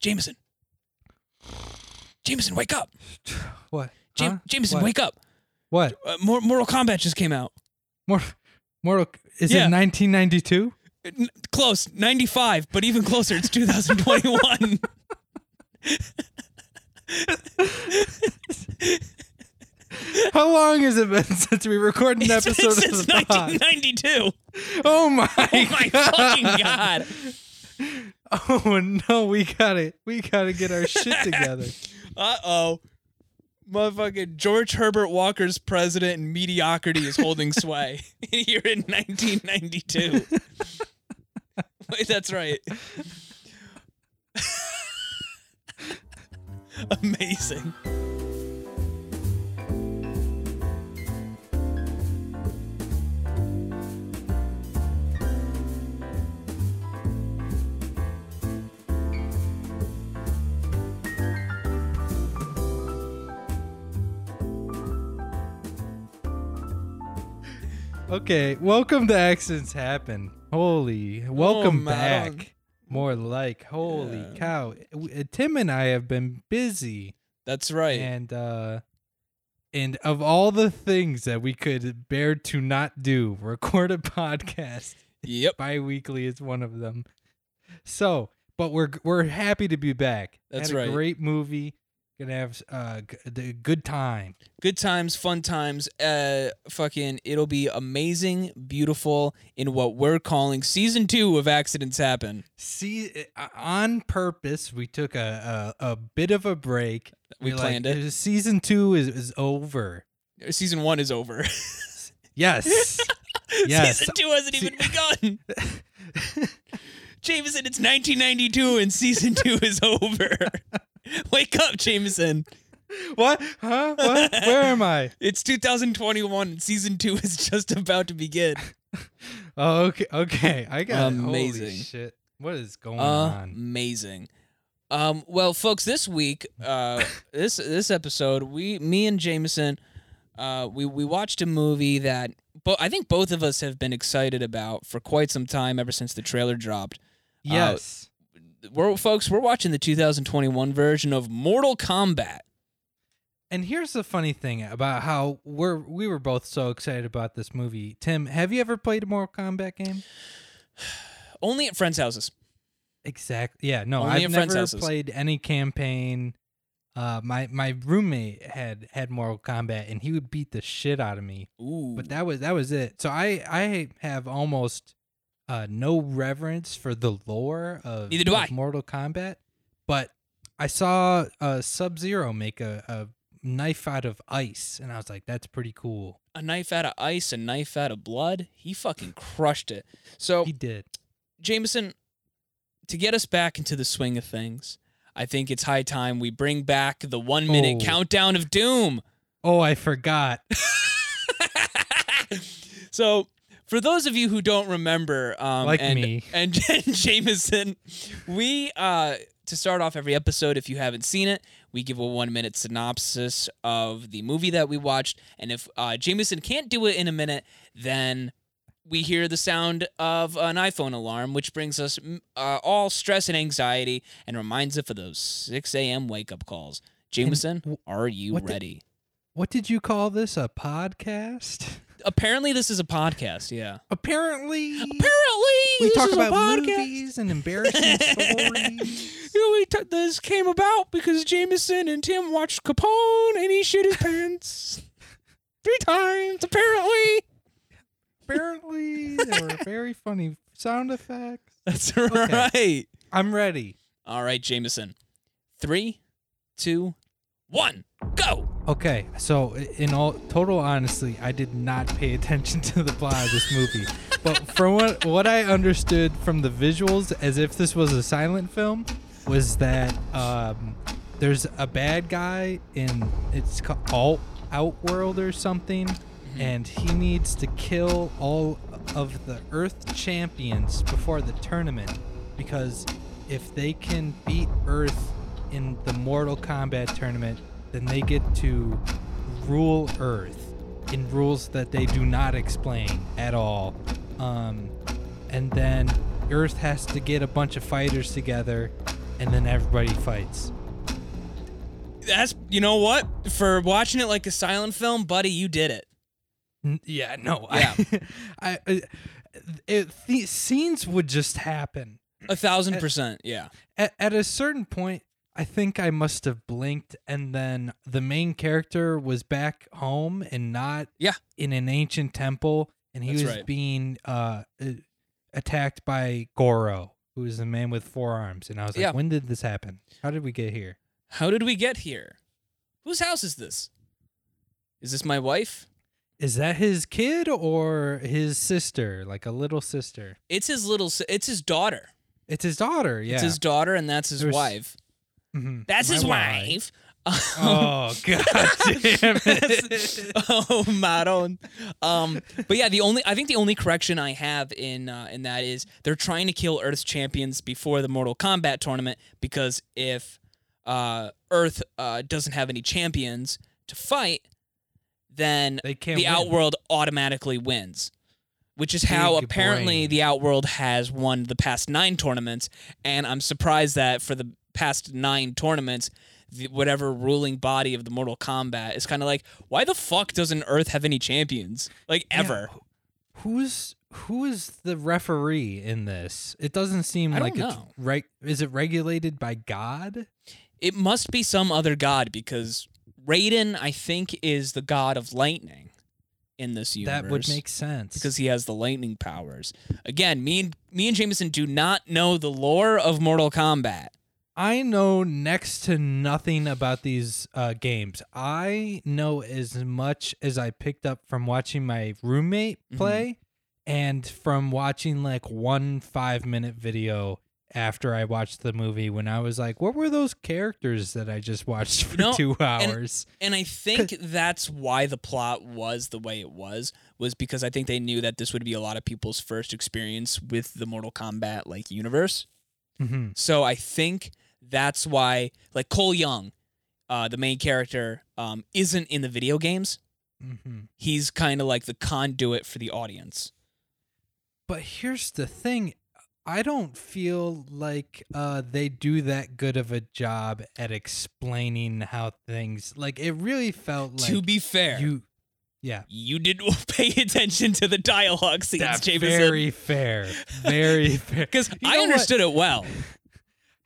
Jameson. Jameson, wake up. What? Jam- Huh? Jameson, What? wake up. What? Uh, Mor- Mortal Kombat just came out. More, Mortal. Is Yeah. it 1992? N- close, 95, but even closer, it's 2021. How long has it been since we recorded an episode Since of the pod? 1992. Oh my! Oh my fucking god. Oh no, we gotta, we gotta get our shit together. Uh oh. Motherfucking George Herbert Walker's president and mediocrity is holding sway here in 1992. Wait, that's right. Amazing. Okay, welcome to Accidents Happen. Holy, welcome Oh, back. More like, holy Yeah. cow. Tim and I have been busy, That's right. and uh, and of all the things that we could bear to not do, record a podcast Yep. bi-weekly is one of them. So, but we're we're happy to be back. That's Had a right. Great movie. Gonna have uh, a good time. Good times, fun times. Uh, fucking, it'll be amazing, beautiful in what we're calling season two of Accidents Happen. See, uh, on purpose, we took a a, a bit of a break. We We're planned like, it. Season two is, is over. Season one is over. Yes. Yes. season two hasn't even begun. Jameson, it's 1992 and season two is over. Wake up, Jameson. what? Huh? What? Where am I? It's 2021 and season two is just about to begin. Oh, okay. Okay. I got it. Holy Amazing. shit. What is going on? Amazing. Um, well, folks, this week, uh, this this episode, we, me and Jameson, uh, we we watched a movie that, but I think both of us have been excited about for quite some time, ever since the trailer dropped. Yes. We're folks, we're watching the 2021 version of Mortal Kombat. And here's the funny thing about how we're we were both so excited about this movie. Tim, have you ever played a Mortal Kombat game? Only at friends' houses. Exactly. Yeah. No, Only I've never houses. played any campaign. Uh, my my roommate had had Mortal Kombat, and he would beat the shit out of me. Ooh. But that was that was it. So I I have almost uh no reverence for the lore of, Neither do of I. Mortal Kombat. But I saw uh, Sub Zero make a, a knife out of ice, and I was like, that's pretty cool. a knife out of ice, a knife out of blood. He fucking crushed it. So He did. Jameson, to get us back into the swing of things, I think it's high time we bring back the one minute Oh. countdown of doom. Oh, I forgot. so, for those of you who don't remember, um, Like and, me. and, and Jameson, we uh, to start off every episode, if you haven't seen it, we give a one minute synopsis of the movie that we watched, and if uh, Jameson can't do it in a minute, then we hear the sound of an iPhone alarm, which brings us uh, all stress and anxiety and reminds us of those 6 a.m. wake up calls. Jameson, w- are you what ready? What did you call this? A podcast? Apparently, this is a podcast. Yeah. Apparently. Apparently, we this talk is a about podcast. movies and embarrassing stories. Yeah, we t- this came about because Jameson and Tim watched Capone and he shit his pants three times. Apparently, Apparently, there were very funny sound effects. that's right. I'm ready. All right, Jameson. Three, two, one, go. Okay, so in all total honesty, I did not pay attention to the plot of this movie. but from what what I understood from the visuals, as if this was a silent film, was that um, there's a bad guy in it's called Alt Outworld or something, and he needs to kill all of the Earth champions before the tournament because if they can beat Earth in the Mortal Kombat tournament, then they get to rule Earth in rules that they do not explain at all. Um, and then Earth has to get a bunch of fighters together and then everybody fights. That's you know what? For watching it like a silent film, buddy, you did it. N- Yeah, no. Yeah. I, I it, the scenes would just happen. A thousand percent, yeah. At, at a certain point, I think I must have blinked, and then the main character was back home and not Yeah. in an ancient temple, and he That's was right. being uh, uh, attacked by Goro, who is the man with four arms. And I was like, Yeah. when did this happen? How did we get here? How did we get here? Whose house is this? Is this my wife? Is that his kid or his sister, like a little sister? It's his little. si- It's his daughter. It's his daughter. Yeah. It's his daughter, and that's his There's- wife. Mhm. That's My his wife. wife. Oh god damn it! oh, Maron. Um, but yeah, the only I think the only correction I have in uh, in that is they're trying to kill Earth's champions before the Mortal Kombat tournament because if uh, Earth uh, doesn't have any champions to fight, then the win. Outworld automatically wins. Which is how Big apparently brain. the Outworld has won the past nine tournaments, and I'm surprised that for the past nine tournaments, the, whatever ruling body of the Mortal Kombat is kind of like, why the fuck doesn't Earth have any champions? Like ever? wh- Who's who is the referee in this? It doesn't seem like it's right. Is it regulated by God? It must be some other god because Raiden, I think, is the god of lightning in this universe. That would make sense. because he has the lightning powers. Again, me and me and Jameson do not know the lore of Mortal Kombat. I know next to nothing about these uh, games. I know as much as I picked up from watching my roommate Mhm. play and from watching like one five minute video after I watched the movie when I was like, what were those characters that I just watched for know, two hours? And I think that's why the plot was the way it was, was because I think they knew that this would be a lot of people's first experience with the Mortal Kombat like universe. hmm So I think that's why like Cole Young, uh, the main character, um, isn't in the video games. hmm He's kind of like the conduit for the audience. But here's the thing. I don't feel like uh, they do that good of a job at explaining how things like it really felt like to be fair, you, yeah. you didn't pay attention to the dialogue scenes, that's Jameson. very fair very fair Because You I know what? understood it well.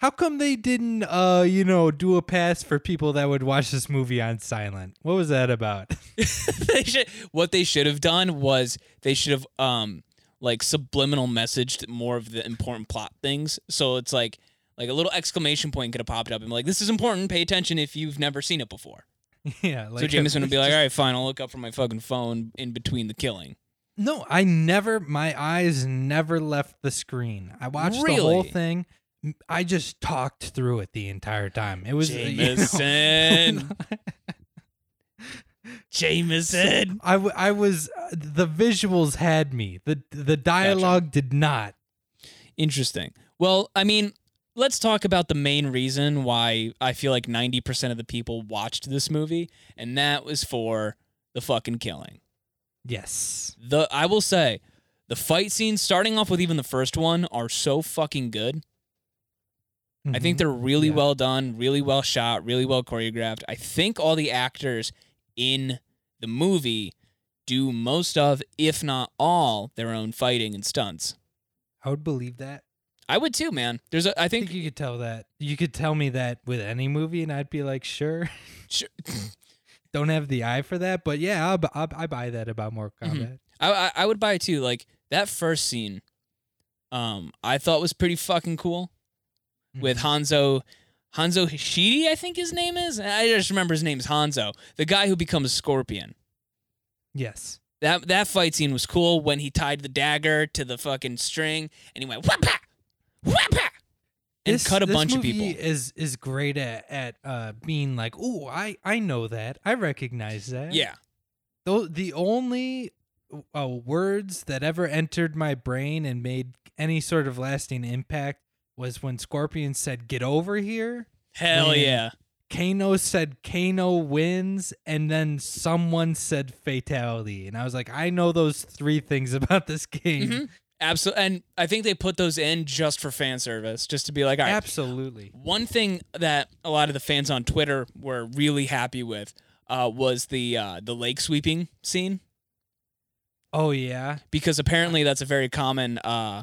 How come they didn't uh you know do a pass for people that would watch this movie on silent what was that about they should, what they should have done was they should have um like subliminal messaged more of the important plot things. So it's like like a little exclamation point could have popped up and be like, "This is important. Pay attention if you've never seen it before." yeah like so Jameson would be like, "All right, fine. I'll look up from my fucking phone in between the killing." no i never my eyes never left the screen i watched the whole thing I just talked through it the entire time. It was uh, you know- Jameson. Jameson. I, w- I was uh, the visuals had me. The the dialogue did not. Interesting. Well, I mean, let's talk about the main reason why I feel like 90% of the people watched this movie, and that was for the fucking killing. Yes. The I will say, the fight scenes starting off with even the first one are so fucking good. I think Mhm. they're really Yeah. well done, really well shot, really well choreographed. I think all the actors in the movie do most of, if not all, their own fighting and stunts. I would believe that. I would too, man. There's a I I think think you could tell that. You could tell me that with any movie, and I'd be like, sure. Sure. Don't have the eye for that, but yeah, I'll, I'll, I buy that about Mortal Mhm. Kombat. I, I I would buy it too. Like that first scene, um, I thought was pretty fucking cool with Mhm. Hanzo, Hanzo Hishidi, I think his name is. I just remember his name is Hanzo, the guy who becomes Scorpion. yes. That that fight scene was cool when he tied the dagger to the fucking string and he went whapa, whapa, and This- cut a this bunch of movie people. Is is great at at uh, being like, oh, I I know that, I recognize that. Yeah, Though the only uh, words that ever entered my brain and made any sort of lasting impact was when Scorpion said, "Get over here." hell yeah. Kano said Kano wins, and then someone said fatality, and I was like, I know those three things about this game. Mhm. Absolutely, and I think they put those in just for fan service, just to be like, all right. Absolutely. One thing that a lot of the fans on Twitter were really happy with uh, was the uh, the leg sweeping scene Oh yeah. because apparently that's a very common uh,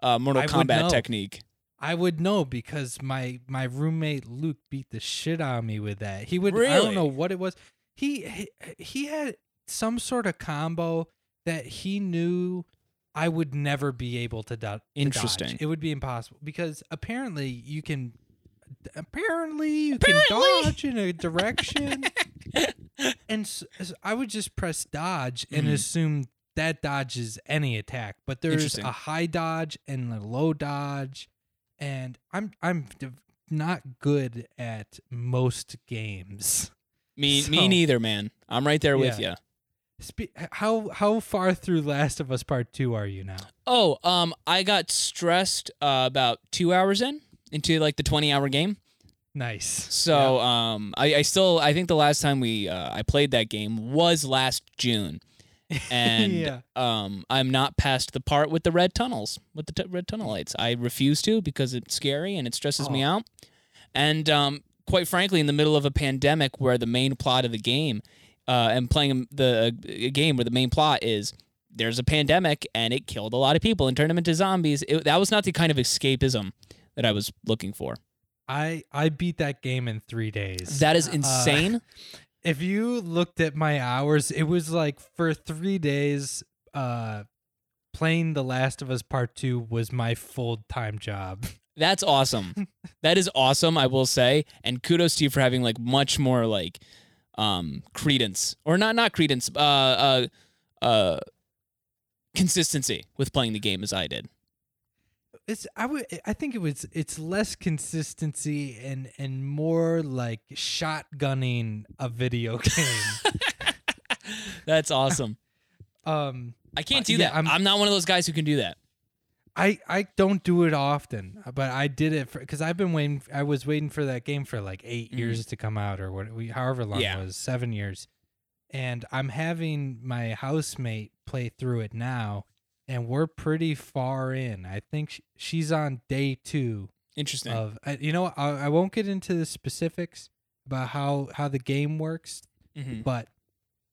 uh, Mortal I Kombat technique. I would know because my my roommate Luke beat the shit out of me with that. He would I don't know what it was. He he, he had some sort of combo that he knew I would never be able to, do- to dodge. Interesting. It would be impossible because apparently you can apparently you Apparently. can dodge in a direction and I would just press dodge and Mhm. assume that dodges any attack. But there's a high dodge and a low dodge, and I'm I'm not good at most games. Me, me neither, man. I'm right there with you. Spe- how how far through Last of Us Part Two are you now? Oh, um, I got stressed uh, about two hours in into like the 20 hour game. Nice. So um, I, I still I think the last time we uh, I played that game was last June, and Yeah. um, I'm not past the part with the red tunnels with the t- red tunnel lights. I refuse to because it's scary and it stresses me Oh. out. And um, quite frankly, in the middle of a pandemic where the main plot of the game uh, and playing the a game where the main plot is there's a pandemic and it killed a lot of people and turned them into zombies. It, that was not the kind of escapism that I was looking for. I I beat that game in three days. That is Uh, insane. if you looked at my hours, it was like for three days, uh, playing The Last of Us Part Two was my full time job. That's awesome. that is awesome, I will say. And kudos to you for having like much more like um credence or not not credence, uh uh uh consistency with playing the game as I did. It's I would I think it was it's less consistency and and more like shotgunning a video game. That's awesome. um, I can't Uh, do yeah, that. I'm- I'm, not one of those guys who can do that. I I don't do it often, but I did it because I've been waiting. I was waiting for that game for like 8 Mhm. years to come out, or what, we, however long Yeah. it was, seven years. And I'm having my housemate play through it now, and we're pretty far in. I think sh- she's on day two Interesting. of. I, you know, I, I won't get into the specifics about how how the game works, Mhm. but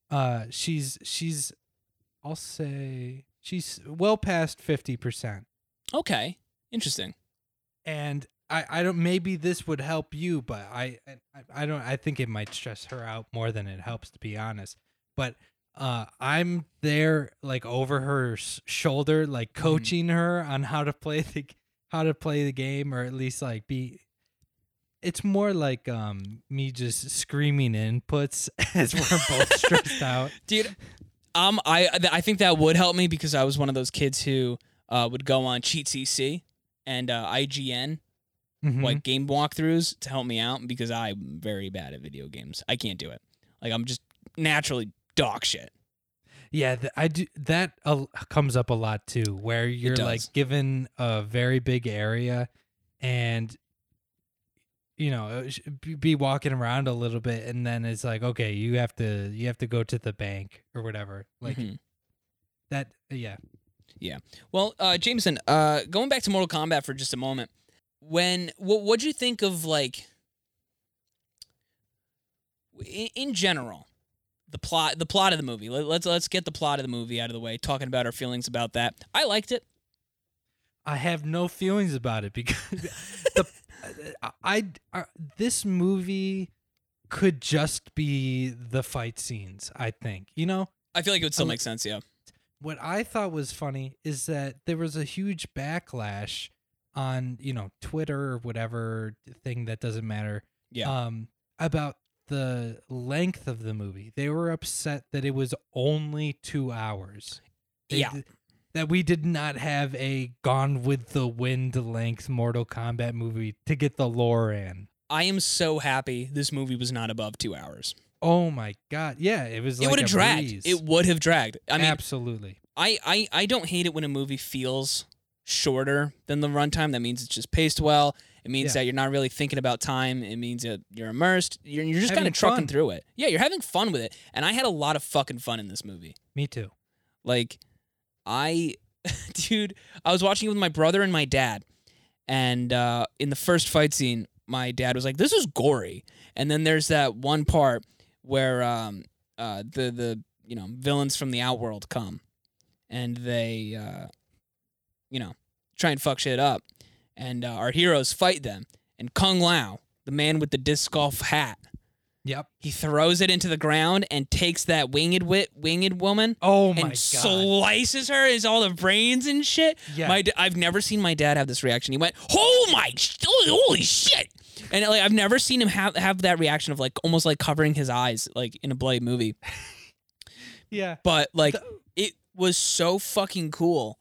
uh, she's she's, I'll say she's well past fifty percent Okay. Interesting. and I, I don't maybe this would help you but I, I i don't i think it might stress her out more than it helps to be honest but uh i'm there like over her shoulder like coaching her on how to play the how to play the game or at least like be it's more like um me just screaming inputs as we're both stressed out Dude, um I I think that would help me because I was one of those kids who uh, would go on Cheat CC and uh, IGN Mhm. like game walkthroughs to help me out because I'm very bad at video games. I can't do it. Like I'm just naturally dog shit. Yeah, th- I do. That uh, comes up a lot too, where you're does. like given a very big area, and you know uh, be- walking around a little bit, and then it's like, okay, you have to you have to go to the bank or whatever. Like Mhm. that. Yeah, yeah. Well, uh, Jameson, uh, going back to Mortal Kombat for just a moment, when what what'd you think of like in, in general the plot the plot of the movie? Let, let's let's get the plot of the movie out of the way. Talking about our feelings about that, I liked it. I have no feelings about it because the uh, uh, I, I this movie could just be the fight scenes. I think you know. I feel like it would still I- make sense. Yeah. what I thought was funny is that there was a huge backlash on, you know, Twitter or whatever thing that doesn't matter. Yeah. Um about the length of the movie. They were upset that it was only 2 hours. They Yeah. that we did not have a Gone with the Wind length Mortal Kombat movie to get the lore in. I am so happy this movie was not above two hours. Oh my god. Yeah, it was it like would have dragged. breeze. It would have dragged. I mean, Absolutely. I, I I don't hate it when a movie feels shorter than the runtime. That means it's just paced well. It means Yeah. that you're not really thinking about time. It means that you're immersed. You're, you're just kind of trucking fun. through it. Yeah, you're having fun with it. And I had a lot of fucking fun in this movie. Me too. Like, I dude, I was watching it with my brother and my dad, and uh, in the first fight scene, my dad was like, "This is gory," and then there's that one part where um, uh, the the you know villains from the outworld come, and they uh, you know try and fuck shit up, and uh, our heroes fight them, and Kung Lao, the man with the disc golf hat. Yep. He throws it into the ground and takes that winged wit, winged woman Oh my and god. slices her is all the brains and shit. Yeah. My, I've never seen my dad have this reaction. He went, "Oh my, holy shit!" And like I've never seen him have have that reaction of like almost like covering his eyes like in a bloody movie. yeah. But like The- it was so fucking cool.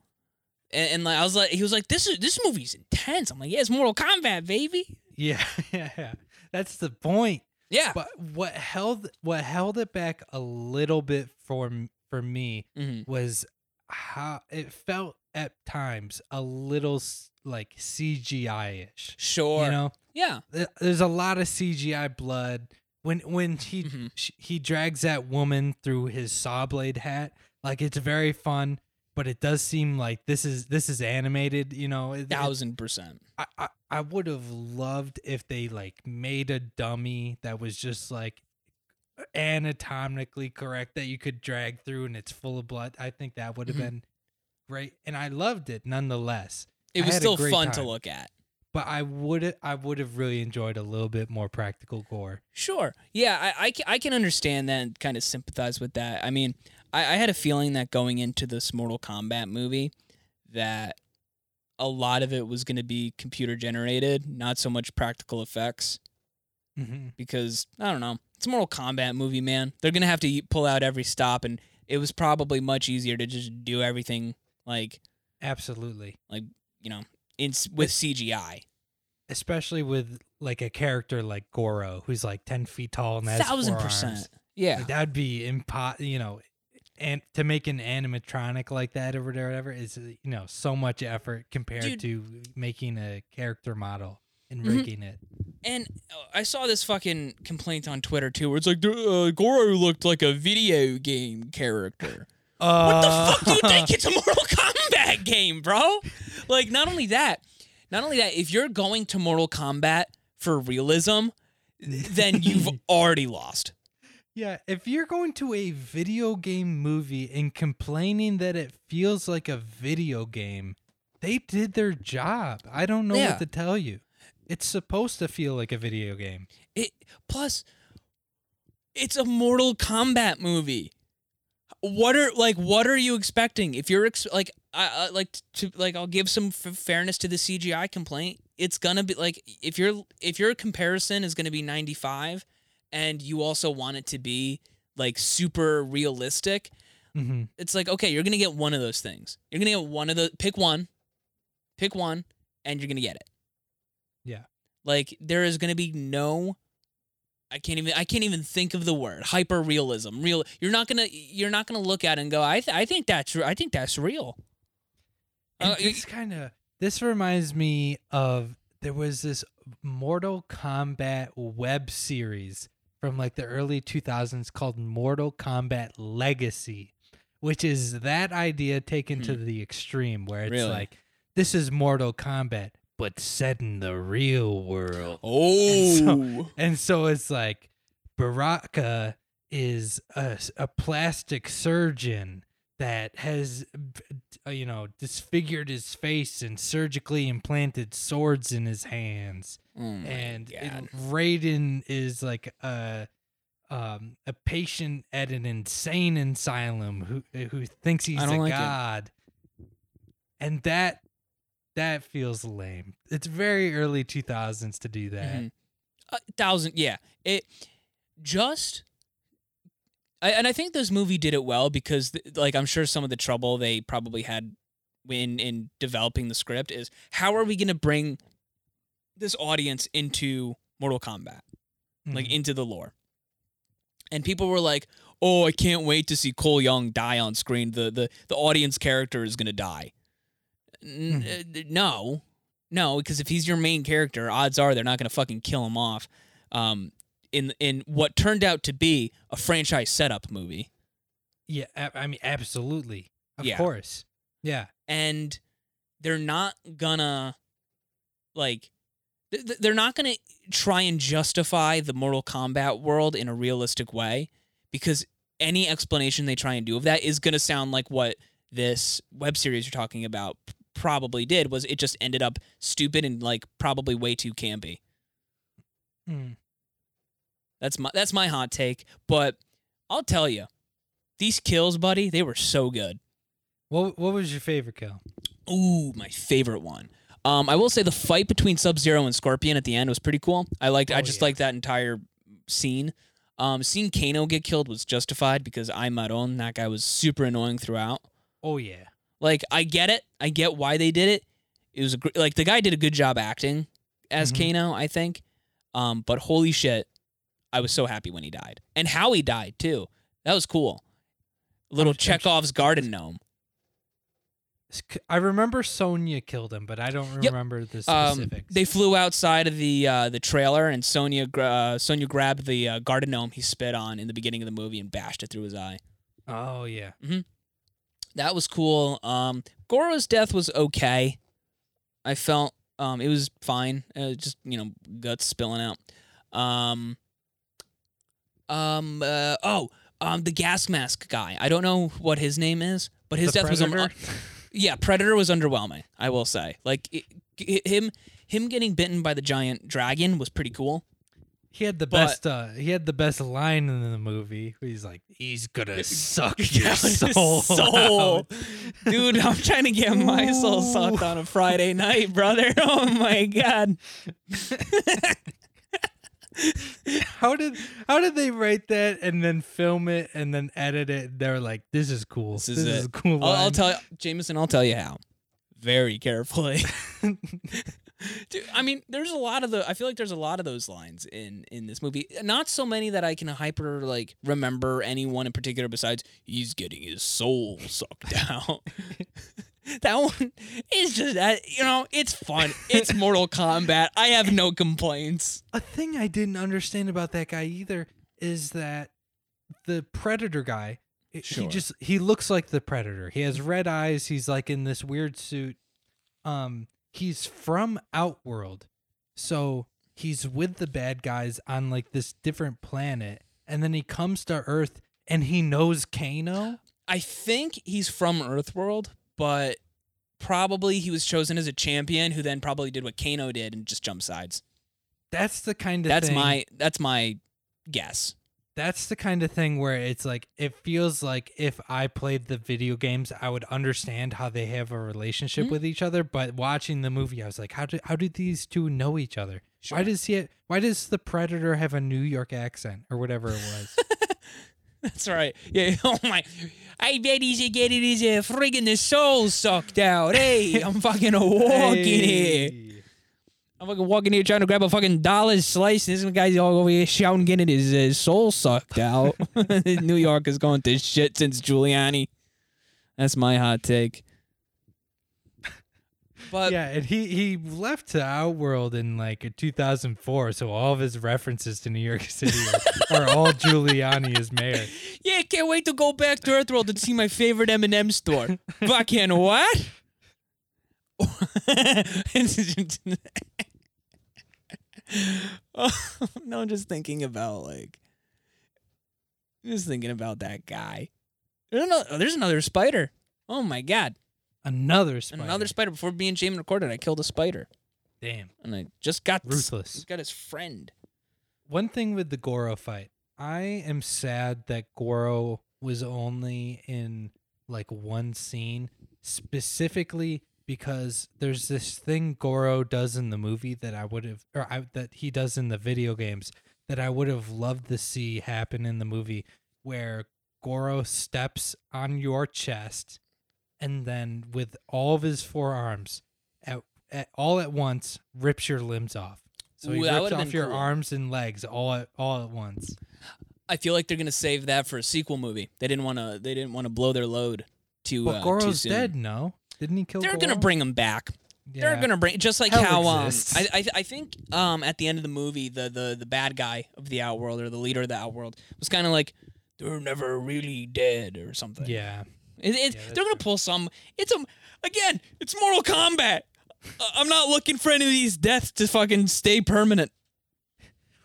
And, and like I was like, he was like, "This is this movie's intense." I'm like, "Yeah, it's Mortal Kombat, baby." Yeah. Yeah. yeah. That's the point. Yeah. But what held what held it back a little bit for for me Mhm. was how it felt at times a little like CGI ish. Sure. You know, Yeah. There's a lot of CGI blood when when he Mhm. sh- he drags that woman through his saw blade hat. Like it's very fun, but it does seem like this is this is animated. You know, It- Thousand percent. I, I, I would have loved if they like made a dummy that was just like anatomically correct that you could drag through and it's full of blood. I think that would have Mhm. been great, and I loved it nonetheless. It was still fun to look at. But I would I would have really enjoyed a little bit more practical gore. Sure. Yeah, I, I, I can understand that and kind of sympathize with that. I mean, I, I had a feeling that going into this Mortal Kombat movie, that a lot of it was going to be computer generated, not so much practical effects. Mm-hmm. Because, I don't know, it's a Mortal Kombat movie, man. They're going to have to pull out every stop, and it was probably much easier to just do everything, like, Absolutely, like you know, in, with CGI. especially with like a character like Goro, who's like ten feet tall and has Thousand percent. Yeah. Like, that'd be impo- you know, and to make an animatronic like that or whatever is you know so much effort compared Dude. to making a character model and Mhm. rigging it. And uh, I saw this fucking complaint on Twitter too, where it's like uh, Goro looked like a video game character. Uh... What the fuck do you think? It's a Mortal Kombat game, bro. Like, not only that, not only that, if you're going to Mortal Kombat for realism, then you've already lost. Yeah, if you're going to a video game movie and complaining that it feels like a video game, they did their job. I don't know Yeah. what to tell you. It's supposed to feel like a video game. It plus, it's a Mortal Kombat movie. What are like? What are you expecting? If you're ex- like, I, I like to like, I'll give some f- fairness to the CGI complaint. It's gonna be like if your if your comparison is gonna be 95, and you also want it to be like super realistic, Mm-hmm. it's like okay, you're gonna get one of those things. You're gonna get one of the pick one, pick one, and you're gonna get it. Yeah. Like there is gonna be no. I can't even. I can't even think of the word hyper realism. Real. You're not gonna. You're not gonna look at it and go. I. Th- I think that's. I think that's real. Uh, this kind of this reminds me of there was this Mortal Kombat web series from like the early 2000s called Mortal Kombat Legacy, which is that idea taken to hmm. the extreme where it's Really? like this is Mortal Kombat but set in the real world. Oh. And so it's like Baraka is a, a plastic surgeon that has, uh, you know, disfigured his face and surgically implanted swords in his hands. Oh and and Raiden is like a um, a patient at an insane asylum who who thinks he's a like it. god. And that that feels lame. It's very early 2000s to do that. Mhm. A thousand, yeah. It just, I, and I think this movie did it well because, th- like, I'm sure some of the trouble they probably had in in developing the script is how are we going to bring this audience into Mortal Kombat, like Mhm. into the lore. And people were like, "Oh, I can't wait to see Cole Young die on screen. The the the audience character is going to die." N- uh, no, no, because if he's your main character, odds are they're not going to fucking kill him off. Um, in in what turned out to be a franchise setup movie. Yeah, I mean, absolutely, of Yeah. course, yeah. and they're not gonna like th- th- they're not gonna try and justify the Mortal Kombat world in a realistic way because any explanation they try and do of that is gonna sound like what this web series you're talking about probably did was it just ended up stupid and like probably way too campy. Mm. That's my that's my hot take, but I'll tell you, these kills, buddy, they were so good. What What was your favorite kill? Ooh, my favorite one. Um, I will say the fight between Sub Zero and Scorpion at the end was pretty cool. I liked. I Oh, just yeah. liked that entire scene. Um, seeing Kano get killed was justified because I'm Maron. That guy was super annoying throughout. Oh yeah. Like I get it. I get why they did it. It was a gr- like the guy did a good job acting as Mhm. Kano, I think. Um, but holy shit, I was so happy when he died and how he died too. That was cool. Little I'm- I'm- Chekhov's garden gnome. I remember Sonya killed him, but I don't Yep. remember the Um, specifics. they flew outside of the uh, the trailer, and Sonya uh, Sonya grabbed the uh, garden gnome he spit on in the beginning of the movie and bashed it through his eye. oh yeah. That was cool. Um, Goro's death was okay. I felt um, it was fine. Uh, just you know, guts spilling out. Um, um, uh, oh, um, the gas mask guy. I don't know what his name is, but his The death was um, Predator? yeah, Predator was underwhelming. I will say, like it, it- him him getting bitten by the giant dragon was pretty cool. He had the But- best. Uh, he had the best line in the movie. where He's like, "He's gonna suck your soul, soul. out." Dude, I'm trying to get my soul sucked on a Friday night, brother. Oh my god. How did how did they write that and then film it and then edit it? They're like, "This is cool. This This, is cool." I'll, I'll tell you, Jameson. I'll tell you how. Very carefully. Dude, I mean, there's a lot of the. I feel like there's a lot of those lines in in this movie. Not so many that I can hyper like remember anyone in particular. Besides, he's getting his soul sucked out. that one is just that. You know, it's fun. It's Mortal Kombat. I have no complaints. A thing I didn't understand about that guy either is that the predator guy, i- Sure. he just he looks like the predator. He has red eyes. He's like in this weird suit. Um, he's from Outworld, so he's with the bad guys on like this different planet, and then he comes to Earth and he knows Kano. I think he's from Earthworld, but probably he was chosen as a champion who then probably did what Kano did and just jumped sides. That's the kind of That's thing, my that's my guess. that's the kind of thing where it's like it feels like if I played the video games, I would understand how they have a relationship Mhm. with each other. But watching the movie, I was like, how do how did these two know each other? Sure. Why does he? Why does the predator have a New York accent or whatever it was? That's right. Yeah. Oh my. I bet he's getting his uh, friggin' soul sucked out. Hey, I'm fucking walking here. I'm fucking walking here trying to grab a fucking dollar slice. This guy's all over here shouting, getting his uh, soul sucked out. New York is going to shit since Giuliani. That's my hot take. But yeah, and he he left to Outworld in like 2004, so all of his references to New York City are, are all Giuliani as mayor. Yeah, can't wait to go back to Earthworld and see my favorite M&M store. Fucking what? oh, no, I'm just thinking about like, just thinking about that guy. There's another, there's another spider. Oh my god, Another spider. another spider. Before being Jamin recorded, I killed a spider, Damn. and I just got Ruthless. Just got his friend. One thing with the Goro fight, I am sad that Goro was only in like one scene, specifically because there's this thing Goro does in the movie that I would have, or I, that he does in the video games that I would have loved to see happen in the movie, where Goro steps on your chest and then with all of his forearms, at, at all at once, rips your limbs off. So he Ooh, that rips off your cool. arms and legs all at all at once. I feel like they're gonna save that for a sequel movie. They didn't want to. They didn't want to blow their load too. But uh, too Goro's soon. dead. No, didn't he kill? They're Goro? gonna bring him back. They're gonna bring just like Hell how um. I, I I think um at the end of the movie the the the bad guy of the Outworld or the leader of the Outworld was kind of like they're never really dead or something. Yeah, It, it, Yeah, they're gonna pull some. It's a again. It's Mortal Kombat. Uh, I'm not looking for any of these deaths to fucking stay permanent.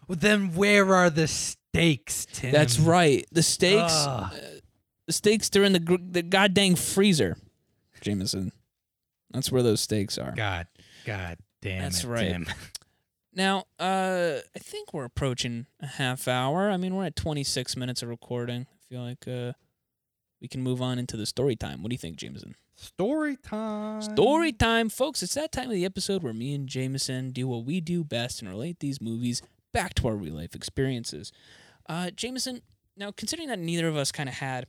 Well, then where are the stakes, Tim? That's right. The stakes. Ugh. The stakes. They're in the the goddamn freezer, Jameson. That's where those stakes are. God, God damn That's it, right. Tim. Now, uh, I think we're approaching a half hour. I mean, we're at 26 minutes of recording. I feel like uh, we can move on into the story time. What do you think, Jameson? Story time. Story time, folks. It's that time of the episode where me and Jameson do what we do best and relate these movies back to our real life experiences. Uh, Jameson, now considering that neither of us kind of had,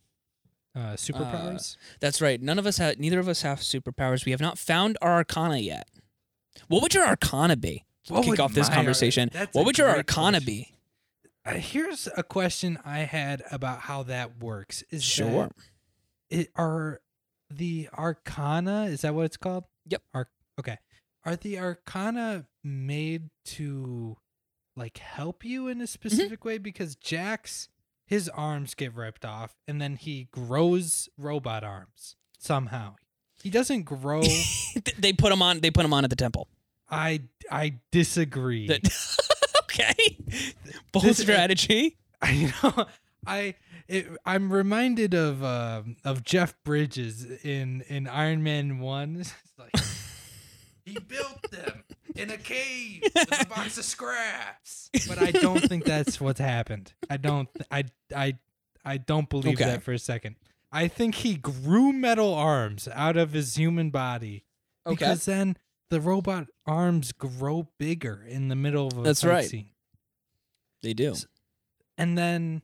Uh, superpowers. that's right, none of us had, neither of us have superpowers. We have not found our arcana yet. What would your arcana be? To What kick off this ar- conversation. What would your arcana question. be? Uh, here's a question I had about how that works. Is Sure. that it are the arcana? Is that what it's called? Yep. Arc. Okay. Are the arcana made to like help you in a Mm-hmm. specific way? Because Jax, his arms get ripped off, and then he grows robot arms somehow. He doesn't grow. they put him on. They put him on at the temple. I I disagree. Okay, bold This- strategy. I know. I it, I'm reminded of um of Jeff Bridges in in Iron Man One. It's like he built them in a cave with a box of scraps. But I don't think that's what's happened. I don't. I I I don't believe Okay. that for a second. I think he grew metal arms out of his human body Okay, because then the robot arms grow bigger in the middle of a That's right. scene. They do. and then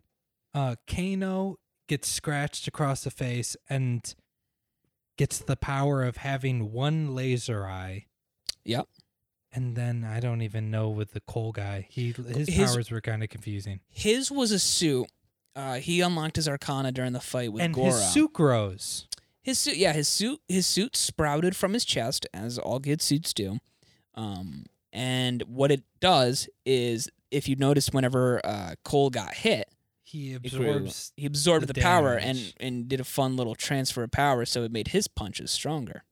uh Kano gets scratched across the face and gets the power of having one laser eye. Yep. And then I don't even know with the Cole guy. He his, His- powers were kind of confusing. His was a suit. Uh, he unlocked his arcana during the fight with and Goro. his suit grows. His suit, yeah, his suit, his suit sprouted from his chest, as all good suits do. Um, and what it does is, if you notice, whenever uh, Cole got hit, He absorbs he absorbed the the, power and and did a fun little transfer of power, so it made his punches stronger.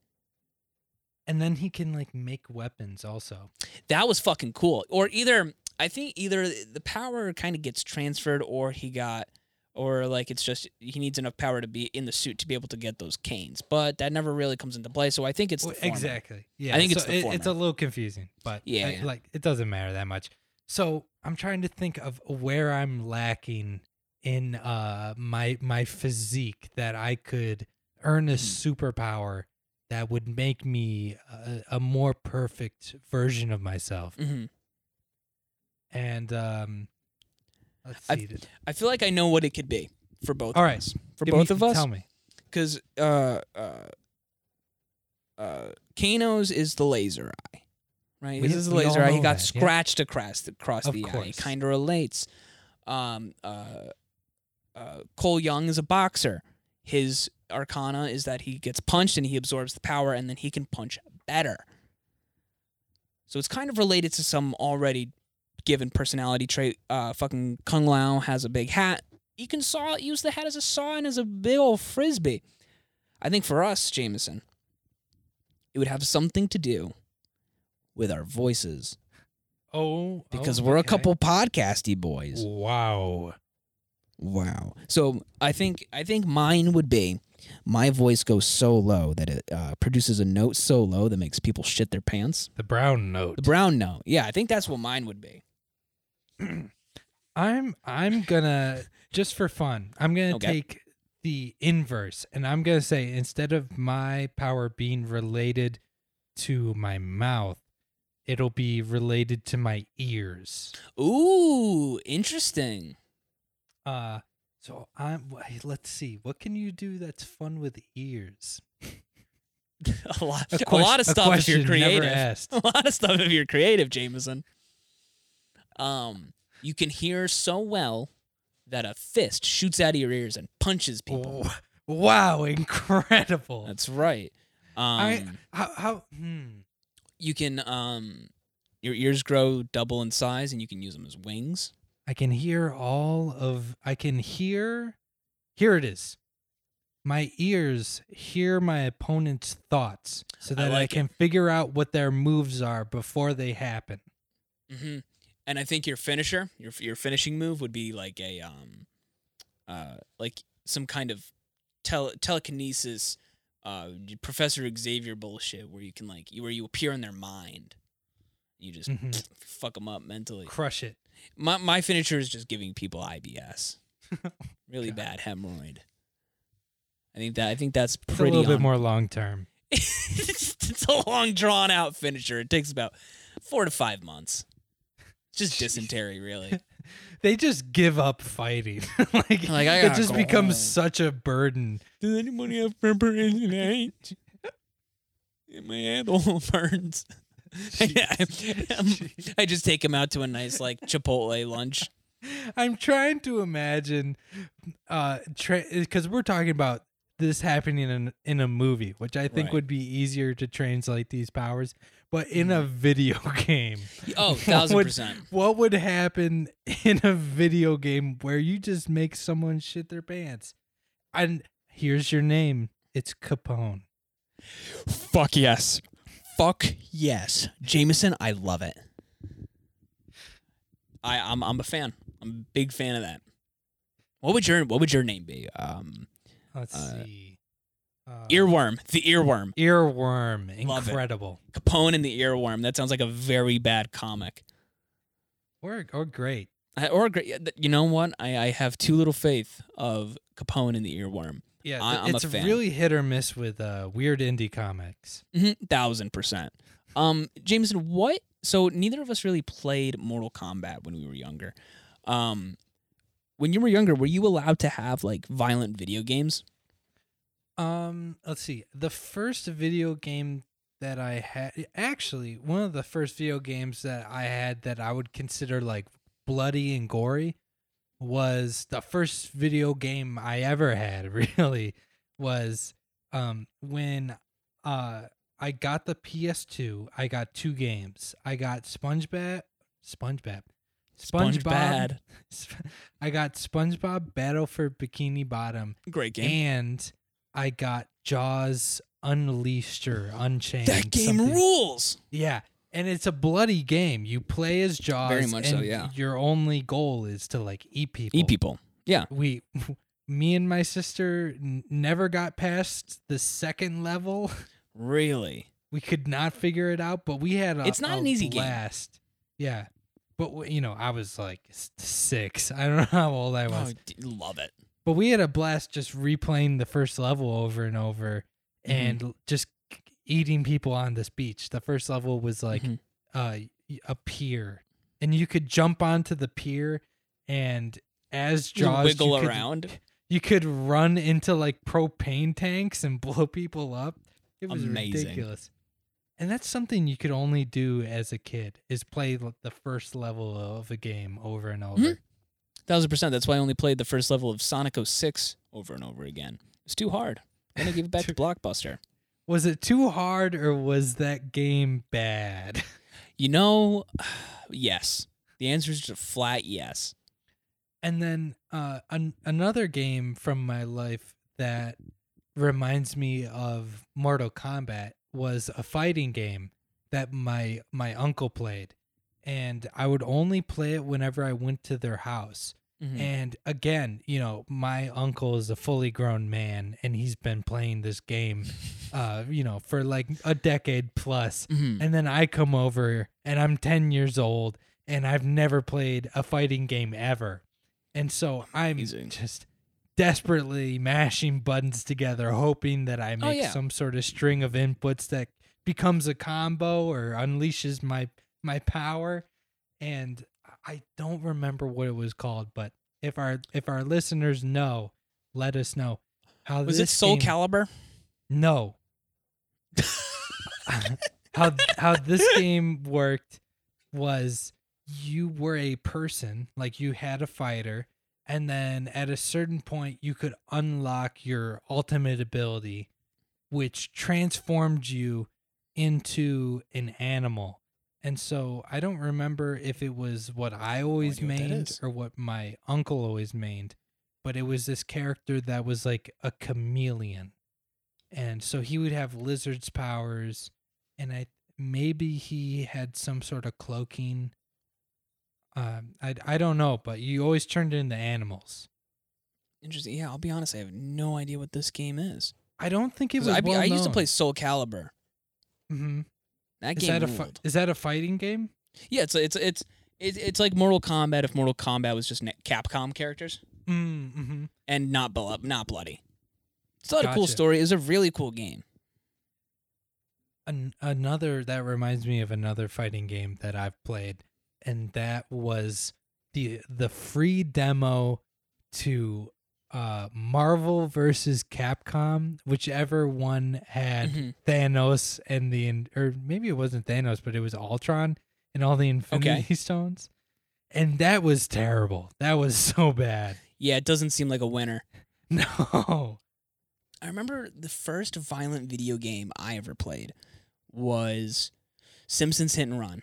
and then he can like make weapons also. That was fucking cool. Or either I think either the power kind of gets transferred, or he got, or like it's just he needs enough power to be in the suit to be able to get those canes. But that never really comes into play. So I think it's the Well, exactly. Yeah. I think so it's the it- it's a little confusing, but Yeah, I- yeah. like it doesn't matter that much. So I'm trying to think of where I'm lacking in uh my my physique that I could earn a Mm-hmm. superpower that would make me a, a more perfect version of myself. hmm And um let's see. th- I feel like I know what it could be for both. All of right. us. For give both me- of us, Tell me. because uh uh uh Kano's is the laser eye, right? We- His is all laser eye. He got that, yeah. scratched across across Of the eye. course. Kind of relates. Um uh uh Cole Young is a boxer. His arcana is that he gets punched and he absorbs the power and then he can punch better. So it's kind of related to some already given personality trait. Uh fucking Kung Lao has a big hat. You can saw use the hat as a saw and as a big old frisbee. I think for us, Jameson, it would have something to do with our voices Oh, because we're a okay. couple podcasty boys. Wow. Wow. So I think I think mine would be my voice goes so low that it uh, produces a note so low that makes people shit their pants. The brown note. The brown note. Yeah, I think that's what mine would be. I'm I'm gonna just for fun. I'm gonna Okay. take the inverse, and I'm gonna say instead of my power being related to my mouth, it'll be related to my ears. Ooh, interesting. Uh, so I'm. Let's see. What can you do that's fun with ears? a lot, A a, lot of stuff if you're question creative. a lot of stuff if you're creative, Jameson. Um, you can hear so well that a fist shoots out of your ears and punches people. Oh, wow, incredible. That's right. Um, I how how hmm. You can um, your ears grow double in size, and you can use them as wings. I can hear all of I can hear here it is. my ears hear my opponent's thoughts so that I, like it. can figure out what their moves are before they happen. Mm-hmm. And I think your finisher, your your finishing move would be like a um, uh, like some kind of tele- telekinesis, uh, Professor Xavier bullshit, where you can like where you appear in their mind. You just Mhm. fuck them up mentally. Crush it. My my finisher is just giving people IBS, really God. bad hemorrhoid. I think that I think that's It's a pretty. little bit more long term. it's a long drawn out finisher. It takes about four to five months. It's just dysentery, really. They just give up fighting. like, Like, I it just go becomes home. such a burden. Does anybody have pepper preparation tonight? My asshole burns. I, I just take him out to a nice like Chipotle lunch. I'm trying to imagine, uh, because we're talking about this happening in in a movie, which I think Right. would be easier to translate these powers. But in a video game, Oh, what thousand would- percent. What would happen in a video game where you just make someone shit their pants? And here's your name. It's Capone. Fuck yes. Fuck yes. Jameson, I love it. I I'm I'm a fan. I'm a big fan of that. What would your what would your name be? Um Let's Uh, see. Uh, earworm. The earworm. Earworm. Incredible. Capone and the earworm. That sounds like a very bad comic. Or, or great. I, or great. You know what? I, I have too little faith of Capone and the earworm. Yeah, I- I'm a it's really hit or miss with uh, weird indie comics. Mhm, Thousand percent. Um, Jameson, what? So neither of us really played Mortal Kombat when we were younger. Um, when you were younger, were you allowed to have like violent video games? Um, let's see. The first video game that I had, actually, one of the first video games that I had that I would consider like bloody and gory was the first video game I ever had. Really, was um when uh I got the PS2. I got two games. I got SpongeBob, SpongeBob, Sponge SpongeBob. I got SpongeBob Battle for Bikini Bottom Great game. and I got Jaws Unleashed or Unchained. that game something. rules. Yeah, and it's a bloody game. You play as Jaws. Very much so, and yeah. Your only goal is to like eat people. Eat people. Yeah. We, me and my sister n- never got past the second level. Really. We could not figure it out, but we had a, It's not a an easy game. blast. Yeah. But you know, I was like six. I don't know how old I oh, was. Oh, d- love it. But we had a blast just replaying the first level over and over Mm-hmm. and just eating people on this beach. The first level was like Mhm. uh, a pier, and you could jump onto the pier, and as You Jaws, wiggle you could, around. you could run into like propane tanks and blow people up. It was Amazing. ridiculous. And that's something you could only do as a kid is play the first level of a game over and over. Mhm. Thousand percent. That's why I only played the first level of Sonic 06 over and over again. It's too hard. Then I gave it back to Blockbuster. Was it too hard or was that game bad? You know, yes. The answer is just a flat yes. And then uh, an- another game from my life that reminds me of Mortal Kombat was a fighting game that my my uncle played, and I would only play it whenever I went to their house. Mhm. And again, you know, my uncle is a fully grown man, and he's been playing this game, uh, you know, for like a decade plus. Mhm. And then I come over and I'm 10 years old and I've never played a fighting game ever. And so I'm Amazing. just desperately mashing buttons together, hoping that I make Oh, yeah. some sort of string of inputs that becomes a combo or unleashes my my power. And I don't remember what it was called, but if our if our listeners know, let us know how Was it Soul game- Calibur? no. how how this game worked was you were a person, like you had a fighter, and then at a certain point you could unlock your ultimate ability, which transformed you into an animal. And so I don't remember if it was what I always idea mained or what my uncle always mained, but it was this character that was like a chameleon, and so he would have lizard's powers, and I maybe he had some sort of cloaking. Um, I I don't know, but you always turned into animals. Interesting. Yeah, I'll be honest. I have no idea what this game is. I don't think it was. I, well I used to play Soul Calibur. hmm That Is game that a fi- is that a fighting game? Yeah, it's it's it's it's it's like Mortal Kombat if Mortal Kombat was just Capcom characters Mm-hmm. and not blo- not bloody. It's not a cool story. It's a really cool game. An- another that reminds me of another fighting game that I've played, and that was the the free demo to uh Marvel versus Capcom, whichever one had Mhm. Thanos and the or maybe it wasn't Thanos, but it was Ultron and all the Infinity Stones, and that was terrible. That was so bad. Yeah, it doesn't seem like a winner. No. I remember the first violent video game I ever played was Simpsons Hit and Run.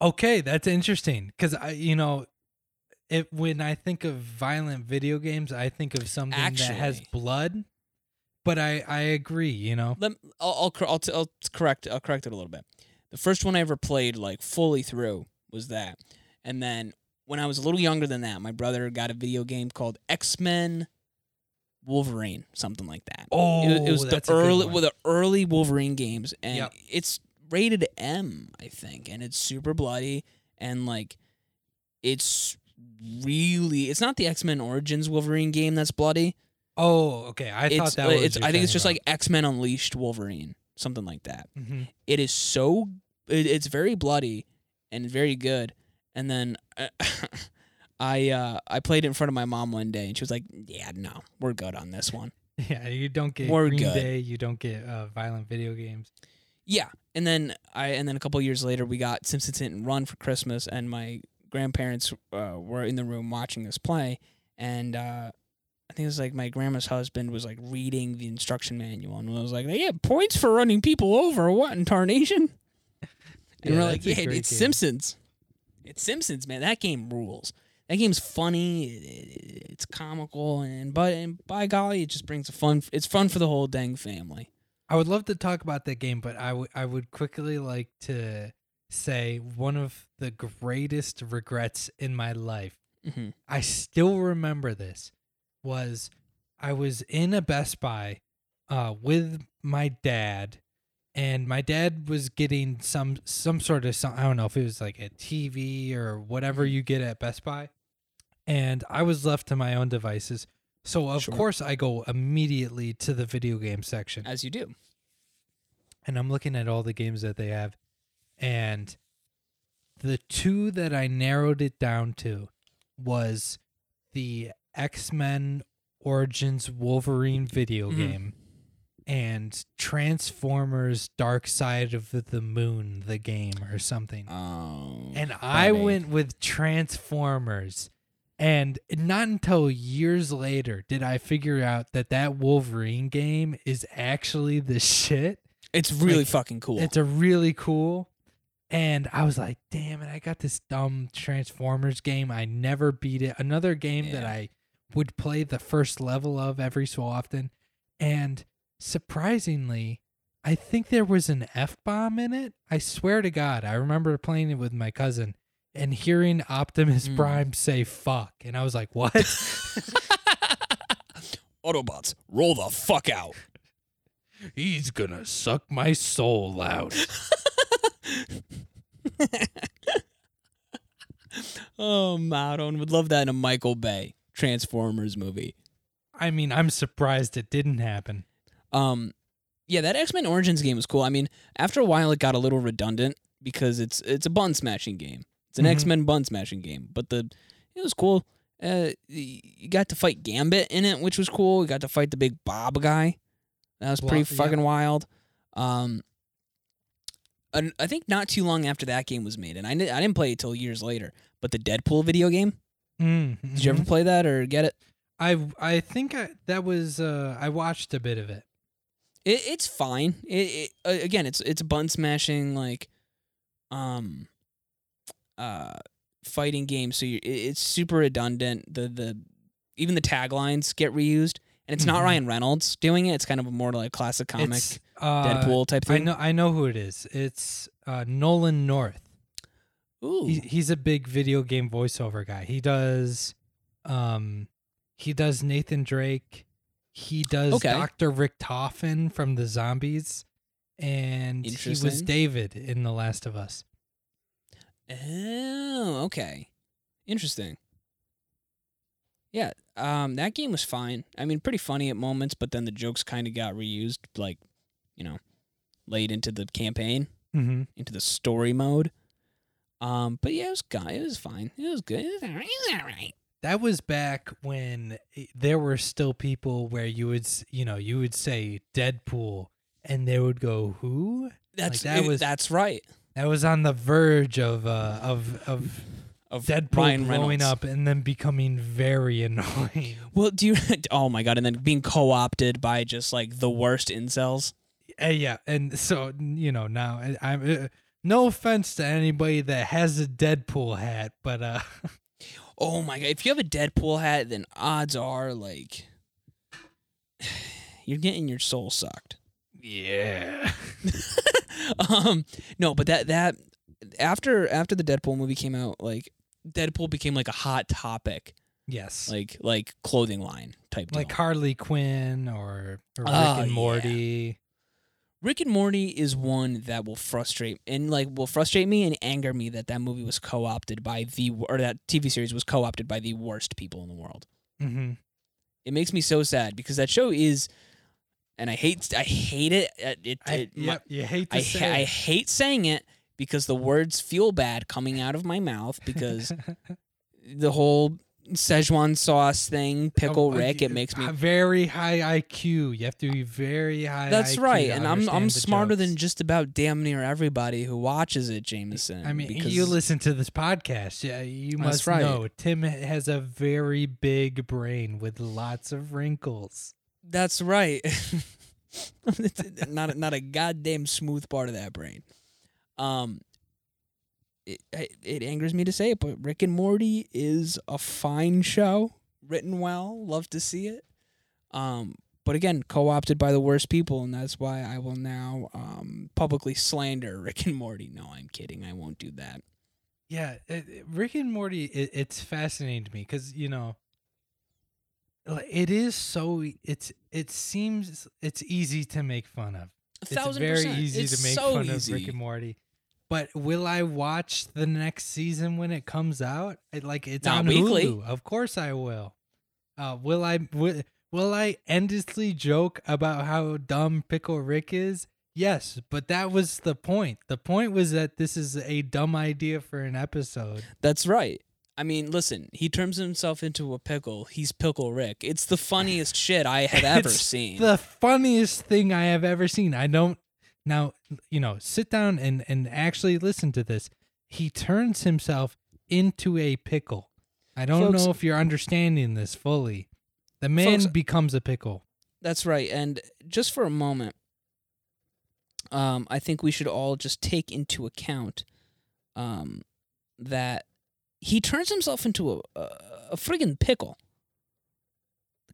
Okay, that's interesting because I, you know, it when I think of violent video games, I think of something that has blood. But I, I agree. You know, Let I'll I'll, I'll, t- I'll correct I'll correct it a little bit. The first one I ever played like fully through was that, and then when I was a little younger than that, my brother got a video game called X Men Wolverine, something like that. oh, it, it was oh, the a good early with the early Wolverine games, and Yep. it's rated M, I think, and it's super bloody and like it's really it's not the X Men Origins Wolverine game that's bloody. Oh, okay. I thought it's that was. it's I think it's just like X Men Unleashed Wolverine, something like that. hmm It is so it, it's very bloody and very good. And then uh, I uh I played it in front of my mom one day, and she was like, "Yeah, no, we're good on this one." yeah. You don't get We're Green good. Day. You don't get uh, violent video games. Yeah, and then I and then a couple years later we got Simpsons Hit and Run for Christmas, and my grandparents uh, were in the room watching us play, and uh, I think it was like my grandma's husband was like reading the instruction manual and was like, "They get points for running people over. What in tarnation?" And Yeah, we're like, "Yeah, it's game. Simpsons. It's Simpsons, man. That game rules. That game's funny. It, it, it's comical, and but and by golly, it just brings a fun. It's fun for the whole dang family." I would love to talk about that game, but I would I would quickly like to say one of the greatest regrets in my life. Hmm I still remember this was I was in a Best Buy uh, with my dad and my dad was getting some some sort of some, I don't know if it was like a TV or whatever you get at Best Buy and I was left to my own devices. So of Sure. course I go immediately to the video game section. As you do. and I'm looking at all the games that they have, and the two that I narrowed it down to was the X Men Origins Wolverine video Mhm. game and Transformers Dark Side of the Moon, the game or something. Oh. And I went with Transformers. And not until years later did I figure out that that Wolverine game is actually the shit. It's really like, fucking cool. It's a really cool. And I was like, damn it, I got this dumb Transformers game. I never beat it. Another game that I would play the first level of every so often. And surprisingly, I think there was an F bomb in it. I swear to God, I remember playing it with my cousin and hearing Optimus Mm. Prime say fuck. And I was like, what? Autobots, roll the fuck out. He's gonna suck my soul out. Oh, Maudon would love that in a Michael Bay Transformers movie. I mean, I'm surprised it didn't happen. Um, yeah, that X Men Origins game was cool. I mean, after a while, it got a little redundant because it's it's a button mashing game. It's an Mhm. X Men button mashing game, but the it was cool. Uh, you got to fight Gambit in it, which was cool. You got to fight the big Blob guy. That was pretty Blo- yeah. fucking wild. Um, and I think not too long after that game was made, and I, I didn't play it till years later. But the Deadpool video game, Mm, did you ever play that or get it? I I think I, that was uh, I watched a bit of it. It, it's fine. It, it uh, again, it's it's button mashing like, um, uh, fighting game. So you it, it's super redundant. The the even the taglines get reused, and it's not Mhm. Ryan Reynolds doing it. It's kind of a more like classic comic uh, Deadpool type I thing. know I know who it is. It's uh, Nolan North. Ooh, He, he's a big video game voiceover guy. He does um he does Nathan Drake. He does Okay. Dr. Richtofen from the Zombies. And he was David in The Last of Us. Oh, okay. Interesting. Yeah, um, that game was fine. I mean, pretty funny at moments, but then the jokes kind of got reused, like, you know, late into the campaign, Mm-hmm. into the story mode. Um, but yeah, it was good. It was fine. It was good. It was alright. It was alright. That was back when there were still people where you would, you know, you would say Deadpool and they would go, "Who?" That's that it- was- that's right. That was on the verge of uh of of Of Deadpool Ryan blowing Reynolds. up and then becoming very annoying. Well, do you? Oh my god! And then being co-opted by just like the worst incels. Uh, yeah, and so you know now I- I'm uh, no offense to anybody that has a Deadpool hat, but uh, Oh my god! If you have a Deadpool hat, then odds are like you're getting your soul sucked. yeah, um, no, but that that after after the Deadpool movie came out, like Deadpool became like a hot topic, yes, like like clothing line type. Thing. Like deal. Harley Quinn or, or Rick Oh, and yeah. Morty. Rick and Morty is one that will frustrate and like will frustrate me and anger me that that movie was co-opted by the or that TV series was co-opted by the worst people in the world. Mm-hmm. It makes me so sad because that show is, and I hate I hate it. It, it, I, it- my- you hate to I say I it. hate saying it because the words feel bad coming out of my mouth because the whole Szechuan sauce thing, pickle Oh, Rick, it makes me. very high IQ. You have to be very high. That's IQ right, and I'm I'm smarter than just about damn near everybody who watches it, Jameson. I mean, because you listen to this podcast. Yeah, you must right. know Tim has a very big brain with lots of wrinkles. That's right. Not a, not a goddamn smooth part of that brain. Um, it, it angers me to say it, but Rick and Morty is a fine show, written well. Love to see it. Um, but again, co-opted by the worst people, and that's why I will now um publicly slander Rick and Morty. No, I'm kidding. I won't do that. Yeah, it, it- Rick and Morty. It, it's fascinating to me because you know, it is so. It's it seems it's easy to make fun of. A It's very percent. easy It's to make so fun easy. of Rick and Morty. But will I watch the next season when it comes out? It, like it's Not on weekly. Hulu. Of course I will. Uh, will I? Will, will I endlessly joke about how dumb Pickle Rick is? Yes, but that was the point. The point was that this is a dumb idea for an episode. That's right. I mean, listen, he turns himself into a pickle. He's Pickle Rick. It's the funniest shit I have ever seen. The funniest thing I have ever seen. I don't now, you know, sit down and and actually listen to this. He turns himself into a pickle. I don't Folks- know if you're understanding this fully. The man Folks- becomes a pickle. That's right. And just for a moment, um, I think we should all just take into account um, that he turns himself into a, a, a friggin' pickle.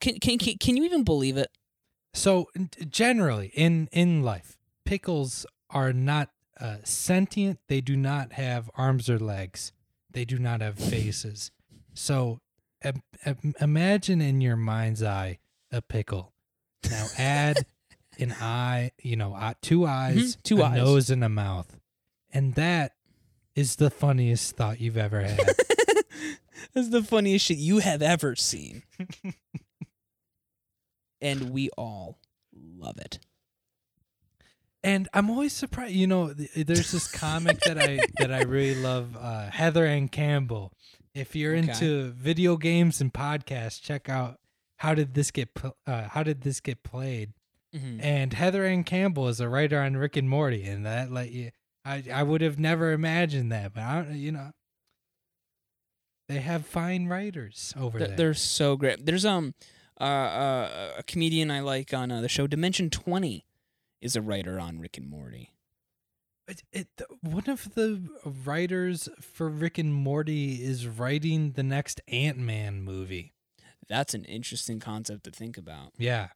Can, can, can, can you even believe it? So generally in in life, pickles are not uh, sentient. They do not have arms or legs. They do not have faces. So im- im- imagine in your mind's eye a pickle. Now add an eye, you know, uh, two eyes, two a eyes. nose, and a mouth, and that is the funniest thought you've ever had. That's the funniest shit you have ever seen. and we all love it. And I'm always surprised. You know, th- there's this comic that I that I really love, uh, Heather Anne Campbell. If you're Okay. into video games and podcasts, check out how did this get pl- uh, how did this get played. Mhm. And Heather Anne Campbell is a writer on Rick and Morty, and that like yeah, I I would have never imagined that, but I don't, you know they have fine writers over They're, there. they're so great. There's um uh, uh, a comedian I like on uh, the show Dimension Twenty is a writer on Rick and Morty. It, it, one of the writers for Rick and Morty is writing the next Ant Man movie. That's an interesting concept to think about. Yeah.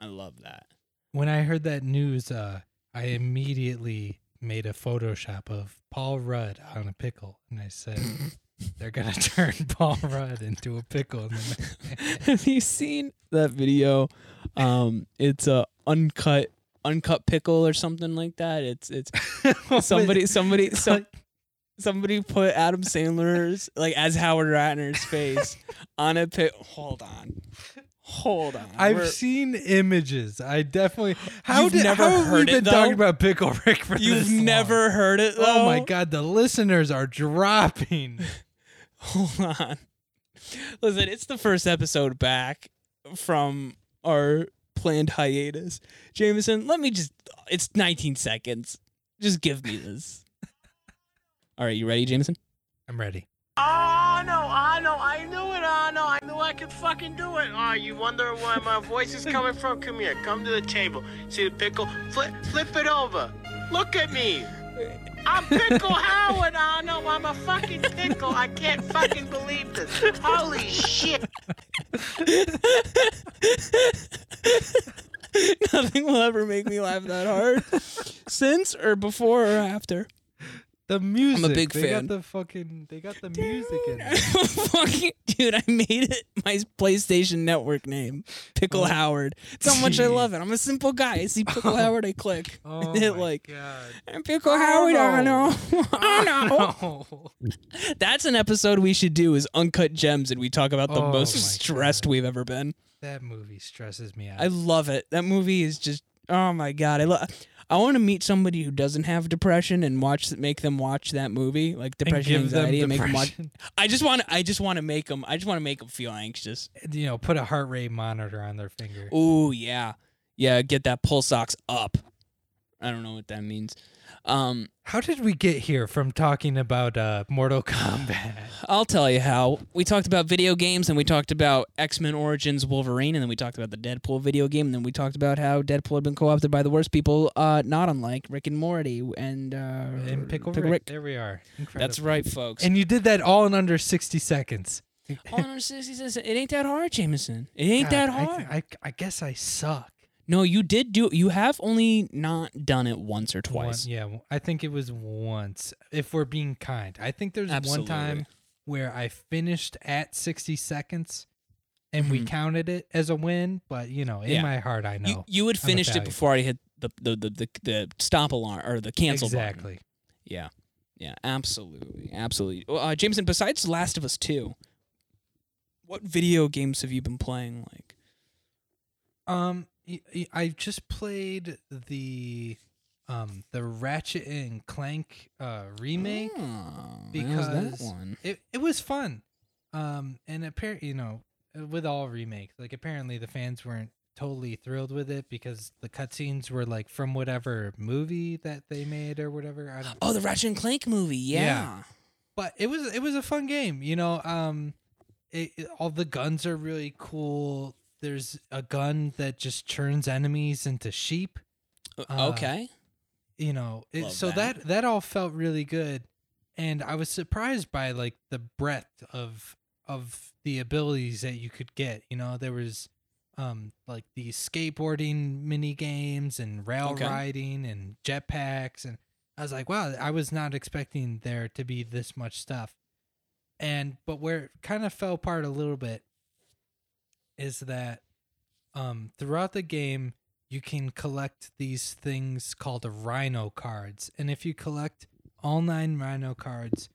I love that. When I heard that news, uh, I immediately made a Photoshop of Paul Rudd on a pickle, and I said, "They're gonna turn Paul Rudd into a pickle." Have you seen that video? Um, it's a uncut uncut pickle or something like that. It's it's somebody somebody some, somebody put Adam Sandler's like as Howard Ratner's face on a pit. Hold on, hold on. I've We're- seen images. I definitely. How You've did never how have we been though? talking about pickle Rick for this. You've this long? never heard it. Though? Oh my god, the listeners are dropping. Hold on. Listen, it's the first episode back from our planned hiatus. Jameson, let me just. It's 19 seconds. Just give me this. All right, you ready, Jameson? I'm ready. Oh, no, know, I know, I knew it, I know, I knew I could fucking do it. Oh, you wonder where my voice is coming from? Come here, come to the table. See the pickle? Flip, flip it over. Look at me. I'm Pickle Howard, I know, I'm a fucking pickle. I can't fucking believe this. Holy shit. Nothing will ever make me laugh that hard. Since or before or after? The music. I'm a big they fan. got the fucking. They got the music in there. Fucking dude, I made it my PlayStation Network name, Pickle Oh, Howard. It's how much I love it. I'm a simple guy. I see Pickle Oh. Howard, I click. Oh hit my like god. "And Pickle Oh, Howard. I no. know. I know. That's an episode we should do. Is uncut gems, and we talk about the Oh most stressed God. we've ever been. That movie stresses me out. I love it. That movie is just. Oh my god, I love. I want to meet somebody who doesn't have depression and watch make them watch that movie, like And depression, them anxiety, and make them watch. I just want. I just want to make them. I just want to make them feel anxious. You know, put a heart rate monitor on their finger. Oh yeah, yeah. Get that pulse ox up. I don't know what that means. Um, How did we get here from talking about uh, Mortal Kombat? I'll tell you how. We talked about video games, and we talked about X Men Origins Wolverine, and then we talked about the Deadpool video game, and then we talked about how Deadpool had been co-opted by the worst people, uh, not unlike Rick and Morty and uh, and Pickle, Pickle Rick. There we are. Incredible. That's right, folks. And you did that all in under 60 seconds. Oh, no, sis- sis- sis, it ain't that hard, Jameson. It ain't God, that I- hard. I, I guess I suck. No, you did do. You have only not done it once or twice. One- yeah, I think it was once. If we're being kind, I think there's Absolutely. one time where I finished at 60 seconds, and we Mhm. counted it as a win. But you know, in Yeah. my heart, I know You you had I'm finished it before I hit the the, the the the stop alarm or the cancel button. exactly. Yeah. Yeah, absolutely. Absolutely. Uh, Jameson, besides Last of Us 2, what video games have you been playing like? Um, I just played the um the Ratchet and Clank uh remake. Oh, because that one? it it was fun. Um, and apparently, you know, with all remakes, like apparently the fans weren't totally thrilled with it because the cutscenes were like from whatever movie that they made or whatever. I don't. Oh, the Ratchet and Clank movie. Yeah. Yeah. But it was it was a fun game. You know, um, it, it- all the guns are really cool. There's a gun that just turns enemies into sheep. Uh, okay. you know it, so that. that. that all felt really good and i was surprised by like the breadth of of the abilities that you could get you know there was um like these skateboarding mini games and rail Okay. riding and jetpacks and i was like wow i was not expecting there to be this much stuff and but where it kind of fell apart a little bit is that um throughout the game you can collect these things called rhino cards and if you collect all nine rhino cards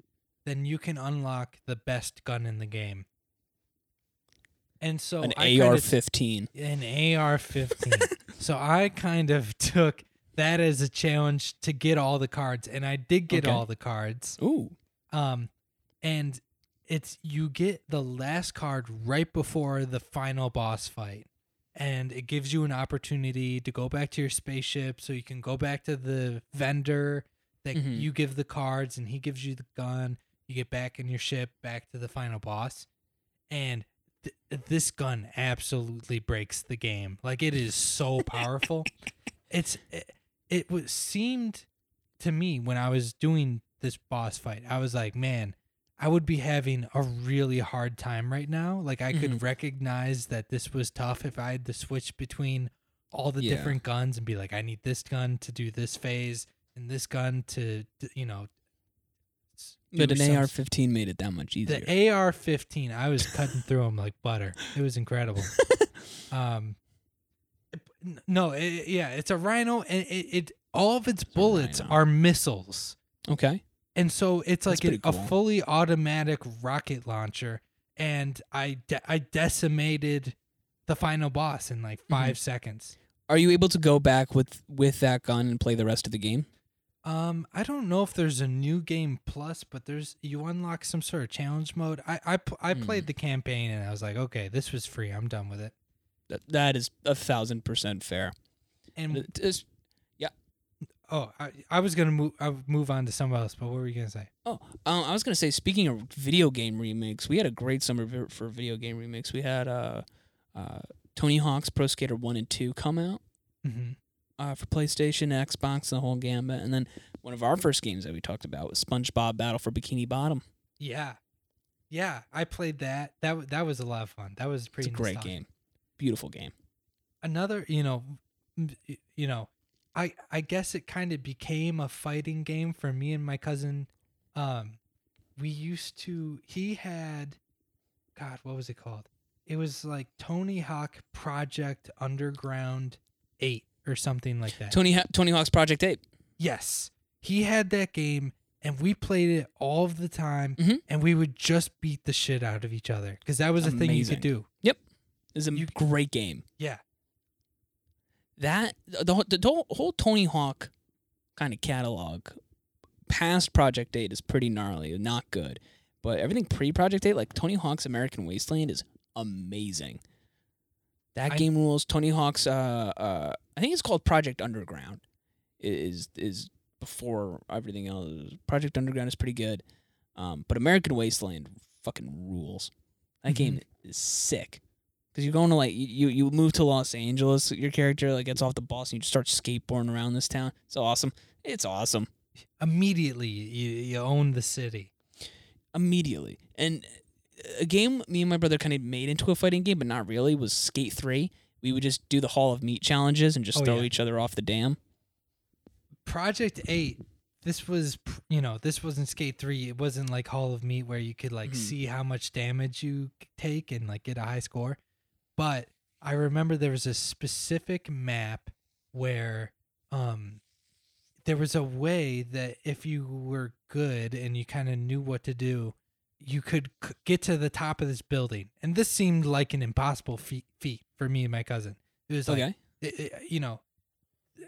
then you can unlock the best gun in the game and so An I AR-15. an AR-15. so I kind of took that as a challenge to get all the cards, and I did get Okay. all the cards. Ooh. Um, and it's you get the last card right before the final boss fight, and it gives you an opportunity to go back to your spaceship, so you can go back to the vendor that Mhm. you give the cards, and he gives you the gun. You get back in your ship, back to the final boss, and th- this gun absolutely breaks the game. Like it is so powerful. it's it, it was seemed to me when I was doing this boss fight, I was like, man, I would be having a really hard time right now. Like I Mm-hmm. could recognize that this was tough if I had to switch between all the Yeah. different guns and be like, I need this gun to do this phase and this gun to, you know. But an AR-15 made it that much easier. The AR-15, I was cutting through them like butter. It was incredible. um, no, it, yeah, it's a Rhino, and it, it all of its a bullets are missiles. okay. And so it's like an, pretty a fully automatic rocket launcher and i de- i decimated the final boss in like Mm-hmm. 5 seconds Are you able to go back with with that gun and play the rest of the game? um i don't know if there's a new game plus but there's you unlock some sort of challenge mode I I Hmm. played the campaign and i was like okay this was free i'm done with it That, that is a thousand percent fair. and It is- oh i, I was gonna move i move on to something else but what were you gonna say Oh, um, I was gonna say, speaking of video game remakes, we had a great summer for video game remakes. We had uh, uh, Tony Hawk's Pro Skater One and Two come out mm-hmm. uh, for PlayStation, Xbox, the whole gambit, and then one of our first games that we talked about was SpongeBob Battle for Bikini Bottom. yeah yeah i played that that w- that was a lot of fun that was It's pretty a great game, beautiful game. another you know you know i i guess it kind of became a fighting game for me and my cousin um we used to he had god what was it called it was like tony hawk project underground 8 or something like that Tony ha- Tony Hawk's Project Eight. yes he had that game and we played it all of the time Mhm. and we would just beat the shit out of each other because that was a thing you could do Yep. Is a You- great game. yeah that the, whole- the whole, Tony Hawk kind of catalog past Project 8 is pretty gnarly, not good. But everything pre Project 8 like Tony Hawk's American Wasteland is amazing. That I- game rules. Tony Hawk's uh uh I think it's called Project Underground is is before everything else. Project Underground is pretty good. Um but American Wasteland fucking rules. That game is sick. Cause you're going to like you you move to Los Angeles. Your character like gets off the bus and you just start skateboarding around this town. It's awesome. It's awesome. immediately you, you own the city Immediately. And a game me and my brother kind of made into a fighting game, but not really. Was Skate Three. We would just do the Hall of Meat challenges and just Oh, throw yeah. each other off the dam. Project 8 this was you know this wasn't skate 3 it wasn't like hall of meat where you could like Mhm. see how much damage you take and like get a high score but i remember there was a specific map where um there was a way that if you were good and you kind of knew what to do you could c- get to the top of this building. And this seemed like an impossible feat, feat for me and my cousin. It was like Okay. it- it- you know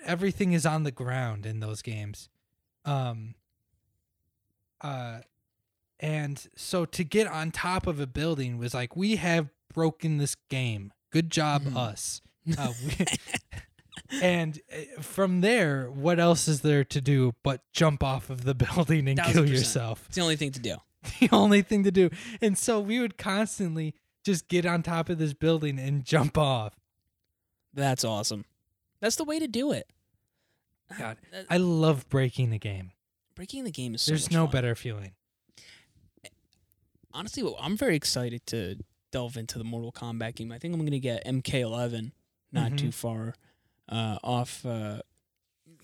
everything is on the ground in those games. Um uh and so to get on top of a building was like we have broken this game good job Mhm. us uh, we, and uh, from there what else is there to do but jump off of the building and Thousand kill percent. yourself It's the only thing to do. the only thing to do and so we would constantly just get on top of this building and jump off That's awesome. That's the way to do it. God, i love breaking the game breaking the game is so there's no fun. better feeling honestly, well, I'm very excited to delve into the Mortal Kombat game. I think I'm going to get MK11 not Mhm. too far uh, off uh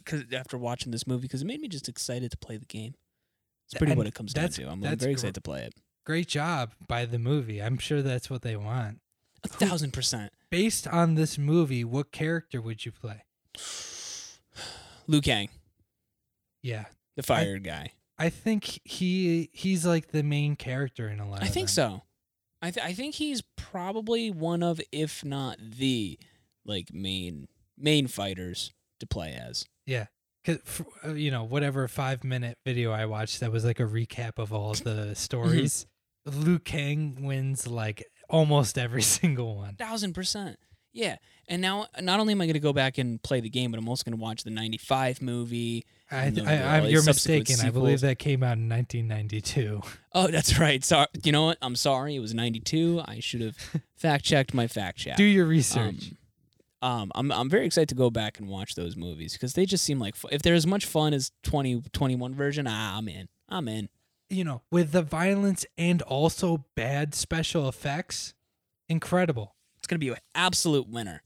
'cause after watching this movie because it made me just excited to play the game. It's pretty And what it comes down to. I'm, very gr- excited to play it. great job by the movie. I'm sure that's what they want. A thousand percent. Based on this movie, what character would you play? Liu Kang, Yeah. the fired guy. I think he he's like the main character in a lot I think them. so. I th- I think he's probably one of, if not the, like main main fighters to play as. Yeah. Cause uh, you know whatever five minute video I watched that was like a recap of all the stories. Liu Kang wins like almost every single one. thousand percent. Yeah, and now not only am I going to go back and play the game, but I'm also going to watch the '95 movie. I, I, I'm, you're mistaken. I believe that came out in 1992. Oh, that's right. Sorry, you know what? I'm sorry. It was '92. I should have fact checked my fact check. Do your research. Um, um, I'm I'm very excited to go back and watch those movies because they just seem like fu- if they're as much fun as 2021 version, ah, I'm in. I'm in. you know, with the violence and also bad special effects, incredible. It's going to be an absolute winner.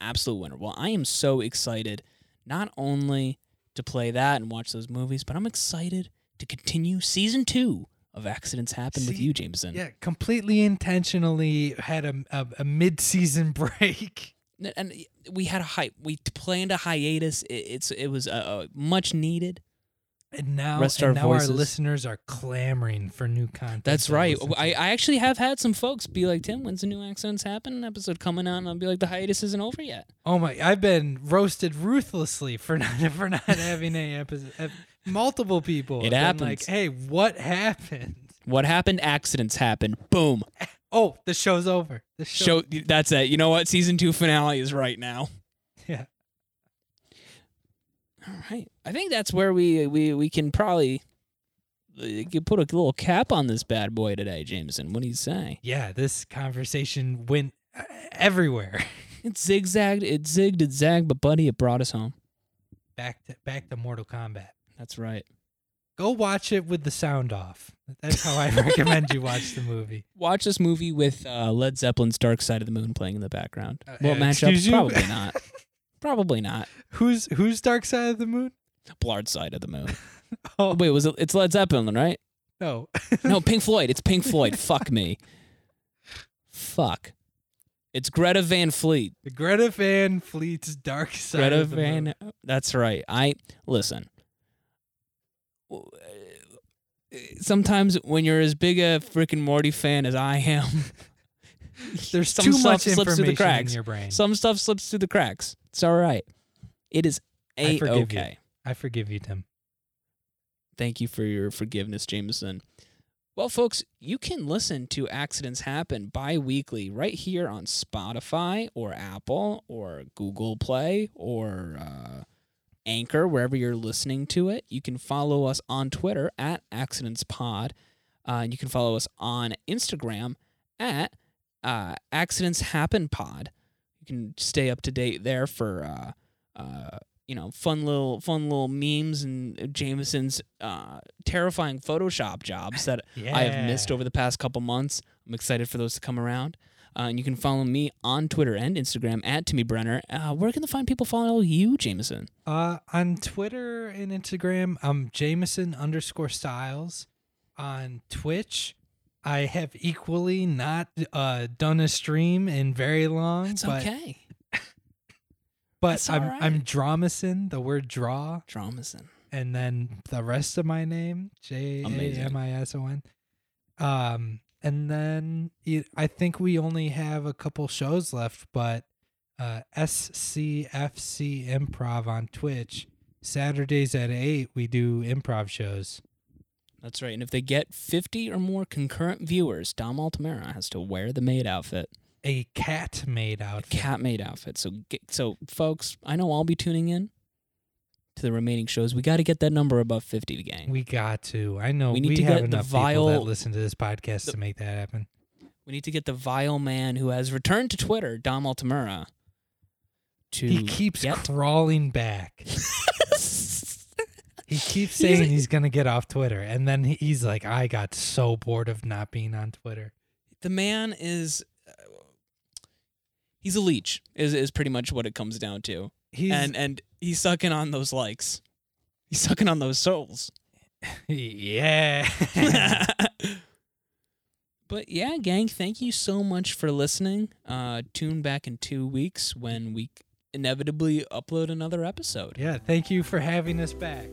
Absolute winner. Well, I am so excited not only to play that and watch those movies, but I'm excited to continue season two of Accidents Happen with you, Jameson. Yeah, completely intentionally had a, a, a mid-season break. And we had a hype. We planned a hiatus. It, it's it was uh, uh, much needed. And now, Rest and our now voices. our listeners are clamoring for new content. That's to right. listen to. I, I actually have had some folks be like, "Tim, when's the new Accidents Happen episode coming out?" And I'll be like, "The hiatus isn't over yet." Oh my! I've been roasted ruthlessly for not for not having a episode. Multiple people. It have been Like, hey, what happened? What happened? Accidents happen. Boom. Oh, the show's over. The show. Show. That's it. You know what? Season two finale is right now. All right. I think that's where we we we can probably uh, could put a little cap on this bad boy today, Jameson. What do you say? Yeah. This conversation went uh, everywhere. It zigzagged, it zigged, it zagged, but buddy, it brought us home. Back to back to Mortal Kombat. That's right. Go watch it with the sound off. That's how I recommend you watch the movie. Watch this movie with uh, Led Zeppelin's "Dark Side of the Moon" playing in the background. Uh, Will uh, match up? Probably not. Probably not. Who's who's Dark Side of the Moon? Blard Side of the Moon. Oh Wait, was it? It's Led Zeppelin, right? no. No, Pink Floyd. It's Pink Floyd. Fuck me. Fuck. It's Greta Van Fleet. Greta Van Fleet's Dark Side Greta of the Moon. That's right. I listen. Sometimes when you're as big a freaking Morty fan as I am, There's some too stuff much slips through information the cracks. in your brain. Some stuff slips through the cracks. It's all right. It is a you. okay. I forgive you, Tim. Thank you for your forgiveness, Jameson. Well, folks, you can listen to Accidents Happen bi weekly right here on Spotify or Apple or Google Play or uh, Anchor, wherever you're listening to it. You can follow us on Twitter at Accidents Pod. Uh, and you can follow us on Instagram at uh, Accidents Happen Pod. Can stay up to date there for uh, uh, you know fun little fun little memes and Jameson's uh, terrifying Photoshop jobs that I have missed over the past couple months. I'm excited for those to come around. Uh, and you can follow me on Twitter and Instagram at Timmy Brenner. Uh, where can the fine people follow you, Jameson? Uh, on Twitter and Instagram, I'm Jameson underscore Styles. On Twitch, I have equally not uh, done a stream in very long, That's but okay. but I'm right. I'm Dramison, the word draw, Dramison. and then the rest of my name J A. M I S O N. Um, and then it, I think we only have a couple shows left, but uh, SCFC Improv on Twitch. Saturdays at eight, we do improv shows. That's right. And if they get 50 or more concurrent viewers, Dom Altamira has to wear the maid outfit, A cat made a cat maid outfit. So, so folks, I know I'll be tuning in to the remaining shows. We got to get that number above 50, gang. We got to. I know We we, need to have get the enough people that vile- listen to this podcast the- to make that happen. We need to get the vile man who has returned to Twitter, Dom Altamira, to He keeps get crawling back. He keeps saying he's gonna get off Twitter, and then he's like, "I got so bored of not being on Twitter." the man is uh, he's a leech is is pretty much what it comes down to He's and and he's sucking on those likes he's sucking on those souls yeah. but yeah gang thank you so much for listening uh tune back in two weeks when we inevitably upload another episode yeah. Thank you for having us back.